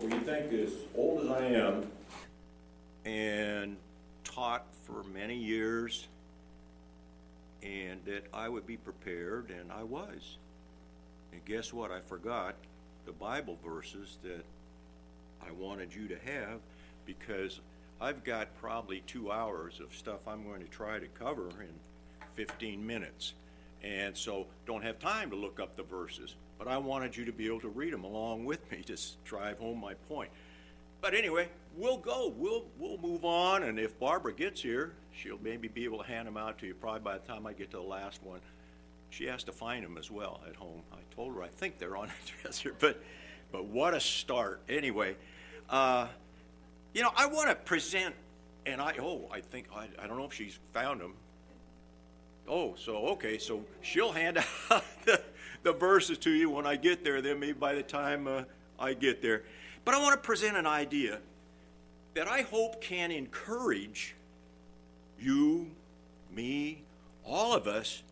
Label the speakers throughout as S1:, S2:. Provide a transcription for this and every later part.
S1: Well, you think as old as I am and taught for many years and that I would be prepared, and I was. And guess what? I forgot the Bible verses that I wanted you to have because I've got probably two hours of stuff I'm going to try to cover in 15 minutes. And so don't have time to look up the verses. But I wanted you to be able to read them along with me to drive home my point. But anyway, we'll go. We'll we'll move on, and if Barbara gets here, she'll maybe be able to hand them out to you. Probably by the time I get to the last one, she has to find them as well at home. I told her I think they're on the dresser, but but what a start. Anyway, uh, you know I want to present, and I oh I think I, I don't know if she's found them. Oh, so okay, so she'll hand out the, the verses to you when I get there. Then maybe by the time uh, I get there. But I want to present an idea that I hope can encourage you, me, all of us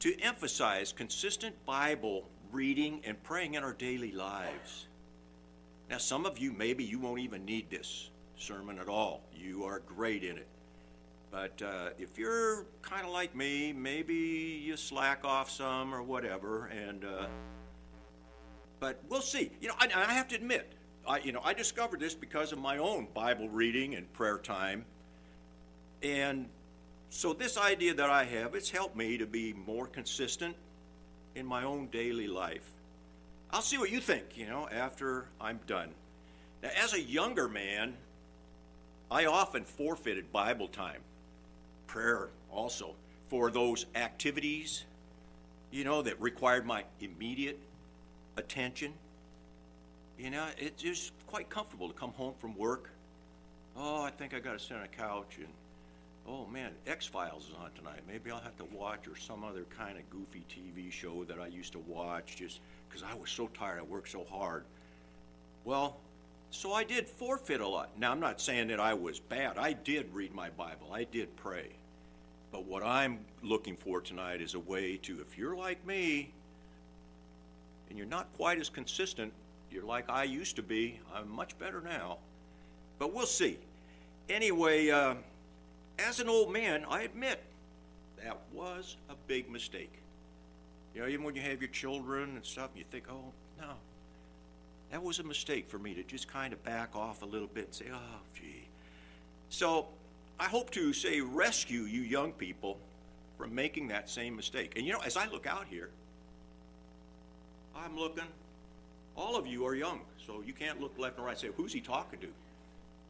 S1: to emphasize consistent Bible reading and praying in our daily lives. Now, some of you, maybe you won't even need this sermon at all. You are great in it. But uh, if you're kind of like me, maybe you slack off some or whatever, and uh, but we'll see. You know, I, I have to admit, I, you know, I discovered this because of my own Bible reading and prayer time. And so this idea that I have, it's helped me to be more consistent in my own daily life. I'll see what you think, you know, after I'm done. Now, as a younger man, I often forfeited Bible time, prayer also, for those activities, you know, that required my immediate attention. You know, it's just quite comfortable to come home from work. Oh, I think I got to sit on a couch and, oh man, X Files is on tonight. Maybe I'll have to watch or some other kind of goofy TV show that I used to watch just because I was so tired. I worked so hard. Well, so I did forfeit a lot. Now, I'm not saying that I was bad. I did read my Bible, I did pray. But what I'm looking for tonight is a way to, if you're like me, and you're not quite as consistent, you're like I used to be. I'm much better now. But we'll see. Anyway, uh, as an old man, I admit that was a big mistake. You know, even when you have your children and stuff, you think, oh, no, that was a mistake for me to just kind of back off a little bit and say, oh, gee. So I hope to say rescue you young people from making that same mistake. And you know, as I look out here, I'm looking. All of you are young, so you can't look left and right and say, who's he talking to?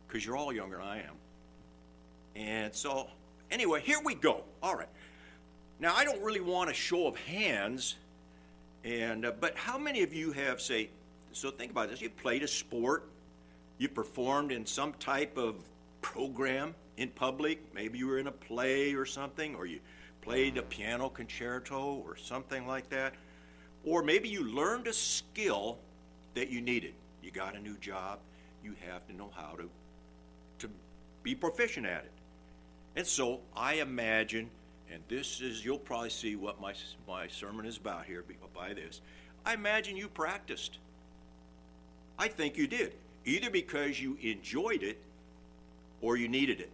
S1: Because you're all younger than I am. And so, anyway, here we go. All right. Now, I don't really want a show of hands, and uh, but how many of you have, say, so think about this, you played a sport, you performed in some type of program in public, maybe you were in a play or something, or you played a piano concerto or something like that. Or maybe you learned a skill that you needed. You got a new job, you have to know how to, to be proficient at it. And so I imagine, and this is, you'll probably see what my, my sermon is about here by this. I imagine you practiced. I think you did, either because you enjoyed it or you needed it.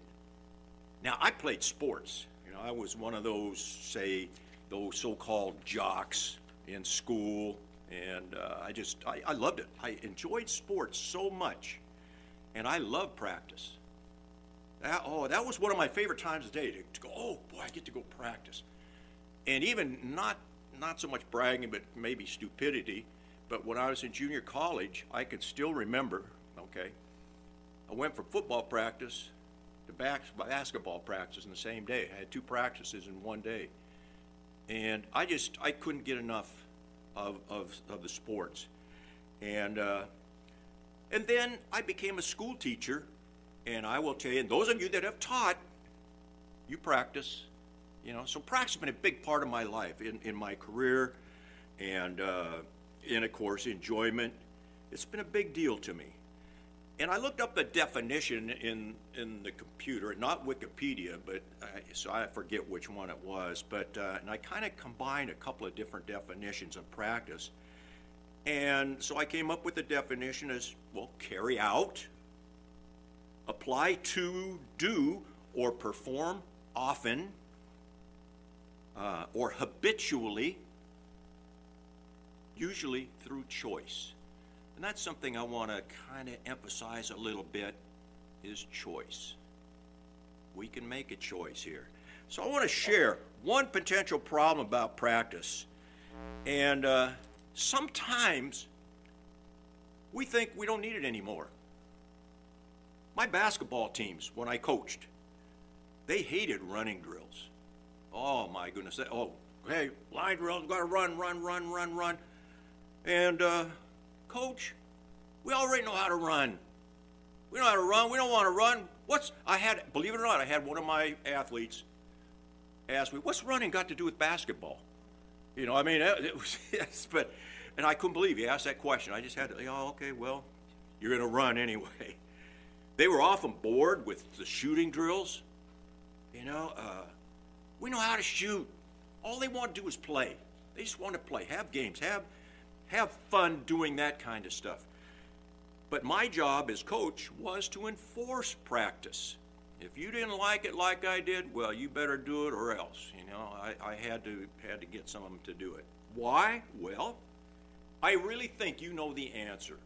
S1: Now, I played sports. You know, I was one of those, say, those so called jocks in school, and uh, I just I, I loved it. I enjoyed sports so much, and I love practice. That, oh, that was one of my favorite times of the day to, to go. Oh boy, I get to go practice, and even not not so much bragging, but maybe stupidity. But when I was in junior college, I can still remember. Okay, I went from football practice to back, basketball practice in the same day. I had two practices in one day and I just I couldn't get enough of of, of the sports, and uh, and then I became a school teacher, and I will tell you, and those of you that have taught, you practice, you know. So practice has been a big part of my life in in my career, and uh, and of course enjoyment. It's been a big deal to me. And I looked up the definition in, in the computer, not Wikipedia, but I, so I forget which one it was. But uh, and I kind of combined a couple of different definitions of practice. And so I came up with the definition as well carry out, apply to, do, or perform often, uh, or habitually, usually through choice. And that's something I want to kind of emphasize a little bit is choice. We can make a choice here. So I want to share one potential problem about practice. And uh, sometimes we think we don't need it anymore. My basketball teams, when I coached, they hated running drills. Oh my goodness! They, oh, hey, line drills, got to run, run, run, run, run. And uh, coach, we already know how to run. We know how to run. We don't want to run. What's I had? Believe it or not, I had one of my athletes ask me, "What's running got to do with basketball?" You know, I mean, it was yes, but and I couldn't believe he asked that question. I just had to, oh, okay, well, you're going to run anyway. They were often bored with the shooting drills. You know, uh, we know how to shoot. All they want to do is play. They just want to play, have games, have have fun doing that kind of stuff. But my job as coach was to enforce practice. If you didn't like it like I did, well, you better do it or else. You know, I, I had to had to get some of them to do it. Why? Well, I really think you know the answer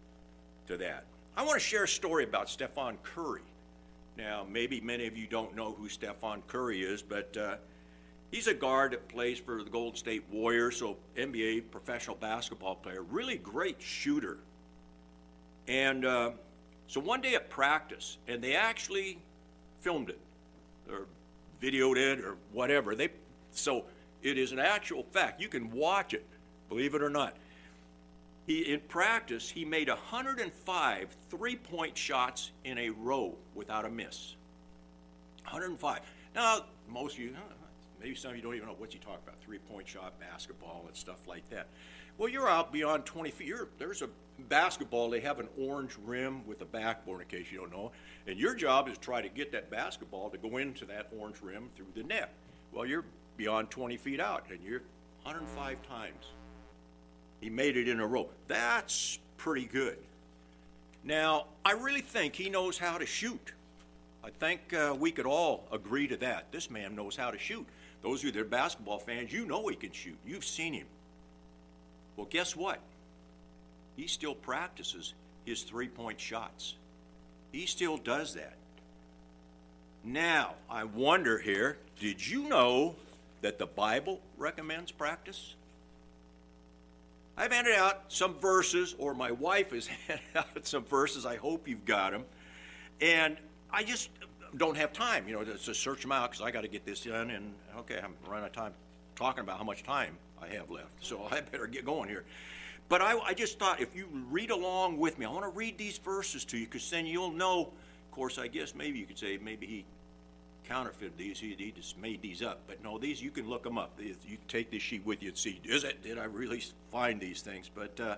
S1: to that. I want to share a story about Stephen Curry. Now, maybe many of you don't know who Stephen Curry is, but uh, he's a guard that plays for the Golden State Warriors, so NBA professional basketball player, really great shooter. And uh, so one day at practice, and they actually filmed it or videoed it or whatever. They so it is an actual fact. You can watch it, believe it or not. He, in practice, he made 105 three point shots in a row without a miss. 105. Now, most of you, maybe some of you don't even know what you talk about three point shot, basketball, and stuff like that. Well, you're out beyond 20 feet. You're, there's a basketball, they have an orange rim with a backboard, in case you don't know. And your job is to try to get that basketball to go into that orange rim through the net. Well, you're beyond 20 feet out, and you're 105 times. He made it in a row. That's pretty good. Now, I really think he knows how to shoot. I think uh, we could all agree to that. This man knows how to shoot. Those of you that are basketball fans, you know he can shoot. You've seen him. Well, guess what? He still practices his three point shots. He still does that. Now, I wonder here did you know that the Bible recommends practice? I've handed out some verses, or my wife has handed out some verses. I hope you've got them. And I just don't have time, you know, to, search them out because I got to get this done. And okay, I'm running out of time talking about how much time I have left. So I better get going here. But I, I just thought if you read along with me, I want to read these verses to you because then you'll know. Of course, I guess maybe you could say maybe he counterfeited these. He, he just made these up. But no, these you can look them up. You take this sheet with you and see is it did I really find these things? But uh,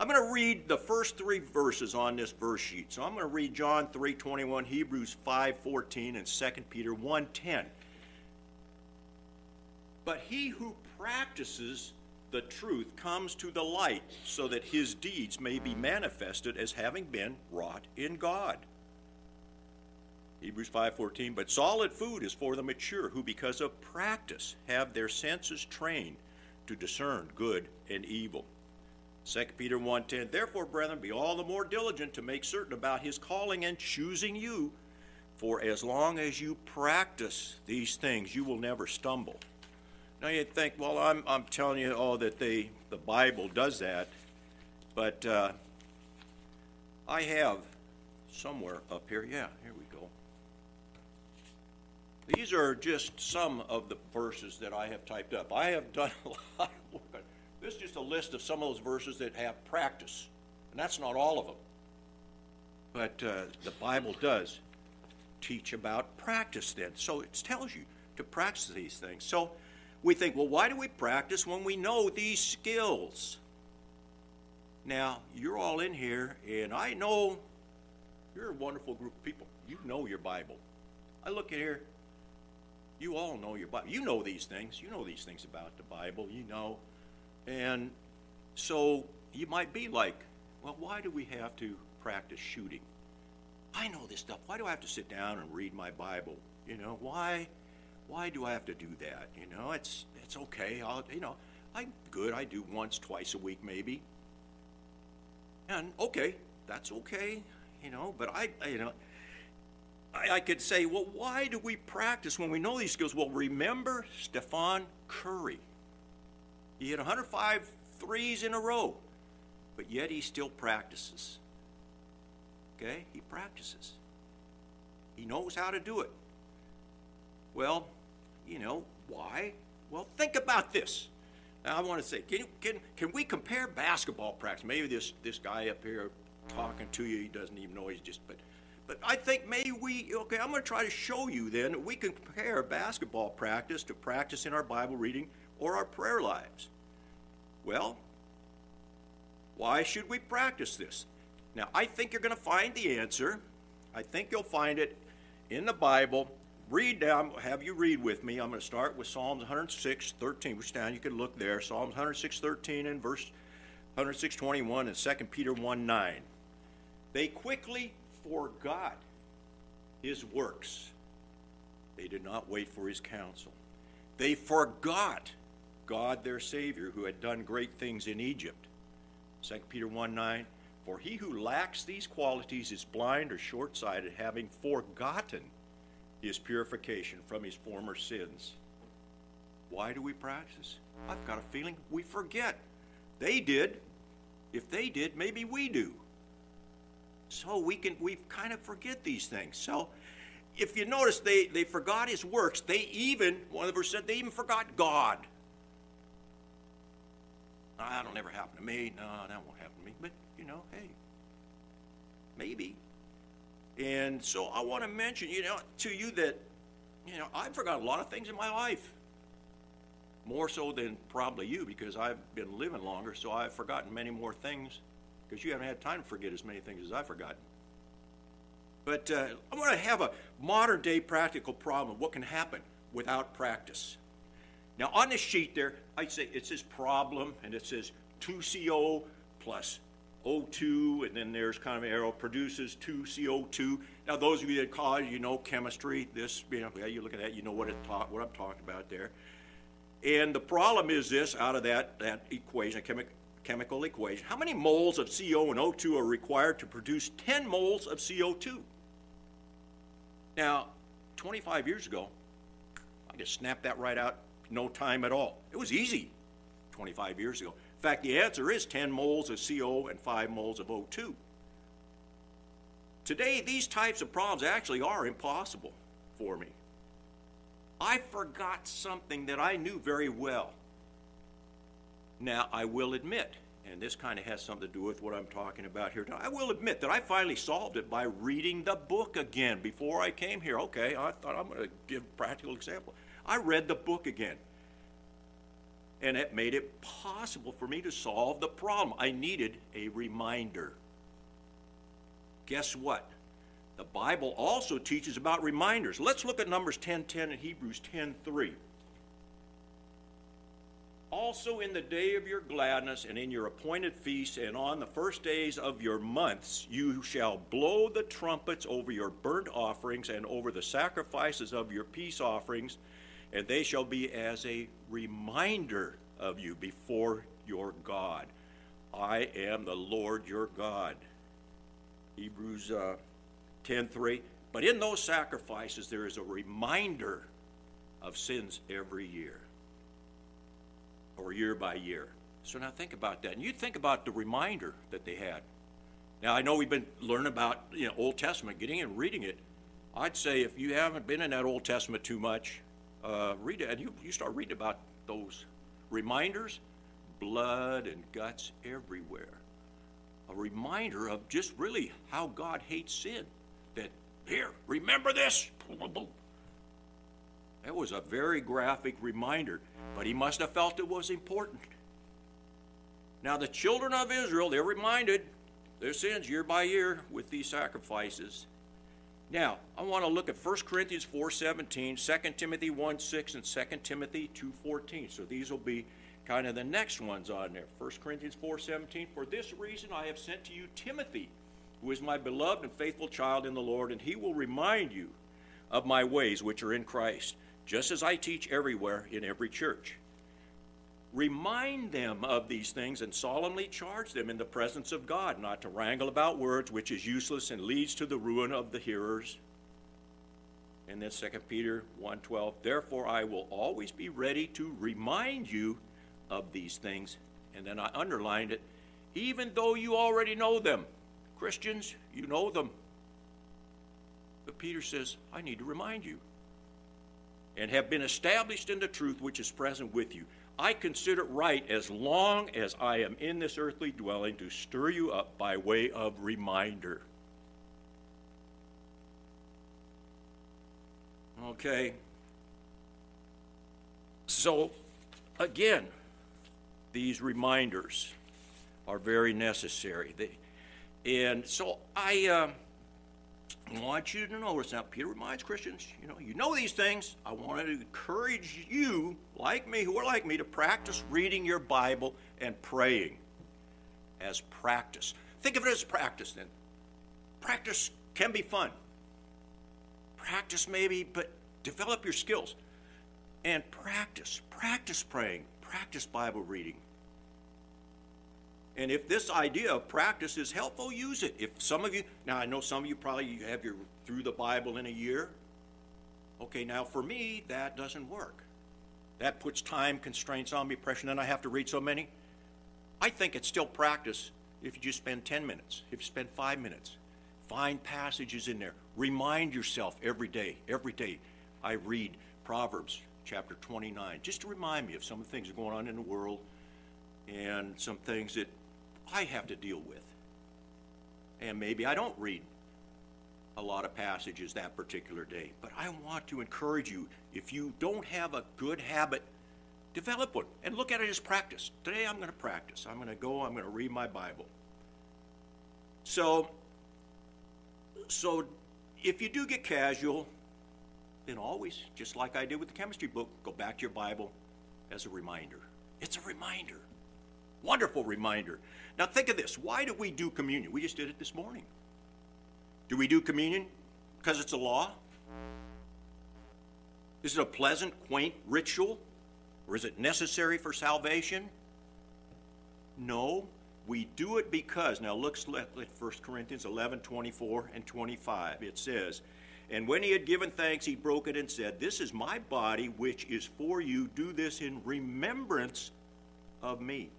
S1: I'm going to read the first three verses on this verse sheet. So I'm going to read John 3:21, Hebrews 5:14, and 2 Peter 1:10. But he who practices the truth comes to the light so that his deeds may be manifested as having been wrought in God. Hebrews 5:14 But solid food is for the mature who because of practice have their senses trained to discern good and evil. 2 Peter 1:10 Therefore brethren be all the more diligent to make certain about his calling and choosing you for as long as you practice these things you will never stumble. Now you'd think well I'm I'm telling you oh that they the Bible does that but uh, I have somewhere up here yeah here we go these are just some of the verses that I have typed up. I have done a lot of work. This is just a list of some of those verses that have practice, and that's not all of them. But uh, the Bible does teach about practice then. So it tells you to practice these things. So we think, well, why do we practice when we know these skills? Now, you're all in here, and I know you're a wonderful group of people. You know your Bible. I look at here, you all know your Bible. You know these things. You know these things about the Bible. You know. And so you might be like, well, why do we have to practice shooting? I know this stuff. Why do I have to sit down and read my Bible? You know, why why do I have to do that? You know, it's it's okay. I'll you know, I'm good. I do once, twice a week maybe. And okay, that's okay, you know, but I, you know I, I could say, well, why do we practice when we know these skills? Well, remember Stephen Curry. He hit 105 threes in a row, but yet he still practices. Okay? He practices. He knows how to do it. Well, you know, why? Well, think about this. Now, I want to say, can, can, can we compare basketball practice? Maybe this, this guy up here talking to you, he doesn't even know he's just, but, but I think maybe we, okay, I'm going to try to show you then that we can compare basketball practice to practice in our Bible reading or our prayer lives. Well, why should we practice this? Now, I think you're going to find the answer. I think you'll find it in the Bible. Read down, have you read with me. I'm going to start with Psalms 106, 13. Which down, you can look there. Psalms 106, 13 and verse 106, 21 and 2 Peter 1, 9. They quickly forgot his works. They did not wait for his counsel. They forgot God their Savior, who had done great things in Egypt. 2 Peter 1 9. For he who lacks these qualities is blind or short sighted, having forgotten his purification from his former sins. Why do we practice? I've got a feeling we forget. They did. If they did, maybe we do. So we can we kind of forget these things. So if you notice they, they forgot his works, they even, one of the verses said, they even forgot God. That'll never happen to me. No, that won't happen to me. But you know, hey, maybe. And so I want to mention, you know, to you that, you know, I've forgotten a lot of things in my life. More so than probably you, because I've been living longer, so I've forgotten many more things, because you haven't had time to forget as many things as I've forgotten. But uh, I want to have a modern day practical problem what can happen without practice. Now, on this sheet there, I say it says problem, and it says 2CO plus O2, and then there's kind of an arrow produces 2CO2. Now, those of you that college, you know chemistry. This, you know, yeah, you look at that, you know what it talk, what I'm talking about there. And the problem is this: out of that that equation, chemi- chemical equation, how many moles of CO and O2 are required to produce 10 moles of CO2? Now, 25 years ago, I just snapped that right out, no time at all. It was easy 25 years ago. In fact, the answer is 10 moles of CO and 5 moles of O2. Today, these types of problems actually are impossible for me. I forgot something that I knew very well. Now, I will admit, and this kind of has something to do with what I'm talking about here. I will admit that I finally solved it by reading the book again before I came here. Okay, I thought I'm going to give a practical example. I read the book again and it made it possible for me to solve the problem. I needed a reminder. Guess what? The Bible also teaches about reminders. Let's look at Numbers 10:10 10, and Hebrews 10:3. Also in the day of your gladness and in your appointed feasts and on the first days of your months you shall blow the trumpets over your burnt offerings and over the sacrifices of your peace offerings and they shall be as a reminder of you before your God. I am the Lord your God. Hebrews uh, 10:3. But in those sacrifices there is a reminder of sins every year or year by year. So now think about that. And you think about the reminder that they had. Now I know we've been learning about you know Old Testament, getting and reading it. I'd say if you haven't been in that Old Testament too much, uh, read it, and you, you start reading about those reminders, blood and guts everywhere. A reminder of just really how God hates sin. That, here, remember this? That was a very graphic reminder, but he must have felt it was important. Now, the children of Israel, they're reminded their sins year by year with these sacrifices. Now, I want to look at 1 Corinthians 4.17, 2 Timothy 1.6, and 2 Timothy 2.14. So these will be kind of the next ones on there. 1 Corinthians 4:17, "For this reason I have sent to you Timothy, who is my beloved and faithful child in the Lord, and he will remind you of my ways which are in Christ, just as I teach everywhere in every church." Remind them of these things and solemnly charge them in the presence of God not to wrangle about words, which is useless and leads to the ruin of the hearers. And then 2 Peter 1:12, therefore I will always be ready to remind you of these things. And then I underlined it, even though you already know them. Christians, you know them. But Peter says, I need to remind you. And have been established in the truth which is present with you. I consider it right as long as I am in this earthly dwelling to stir you up by way of reminder. Okay. So, again, these reminders are very necessary. They, and so I. Uh, I want you to notice now, Peter reminds Christians, you know, you know these things. I want to encourage you, like me, who are like me, to practice reading your Bible and praying as practice. Think of it as practice then. Practice can be fun. Practice maybe, but develop your skills. And practice, practice praying, practice Bible reading. And if this idea of practice is helpful, use it. If some of you, now I know some of you probably have your through the Bible in a year. Okay, now for me, that doesn't work. That puts time constraints on me, pressure, and I have to read so many. I think it's still practice if you just spend 10 minutes, if you spend five minutes. Find passages in there. Remind yourself every day, every day. I read Proverbs chapter 29, just to remind me of some of the things that are going on in the world and some things that I have to deal with. And maybe I don't read a lot of passages that particular day, but I want to encourage you if you don't have a good habit, develop one and look at it as practice. Today I'm going to practice. I'm going to go, I'm going to read my Bible. So, so if you do get casual, then always, just like I did with the chemistry book, go back to your Bible as a reminder. It's a reminder. Wonderful reminder. Now think of this. Why do we do communion? We just did it this morning. Do we do communion because it's a law? Is it a pleasant, quaint ritual? Or is it necessary for salvation? No, we do it because, now look at 1 Corinthians 11 24 and 25. It says, And when he had given thanks, he broke it and said, This is my body, which is for you. Do this in remembrance of me.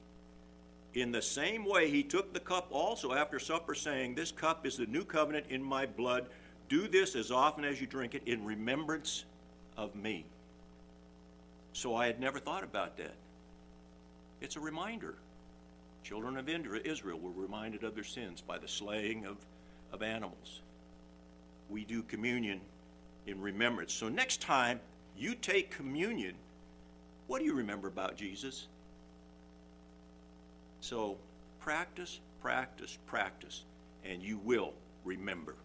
S1: In the same way, he took the cup also after supper, saying, This cup is the new covenant in my blood. Do this as often as you drink it in remembrance of me. So I had never thought about that. It's a reminder. Children of Israel were reminded of their sins by the slaying of, of animals. We do communion in remembrance. So next time you take communion, what do you remember about Jesus? So practice, practice, practice, and you will remember.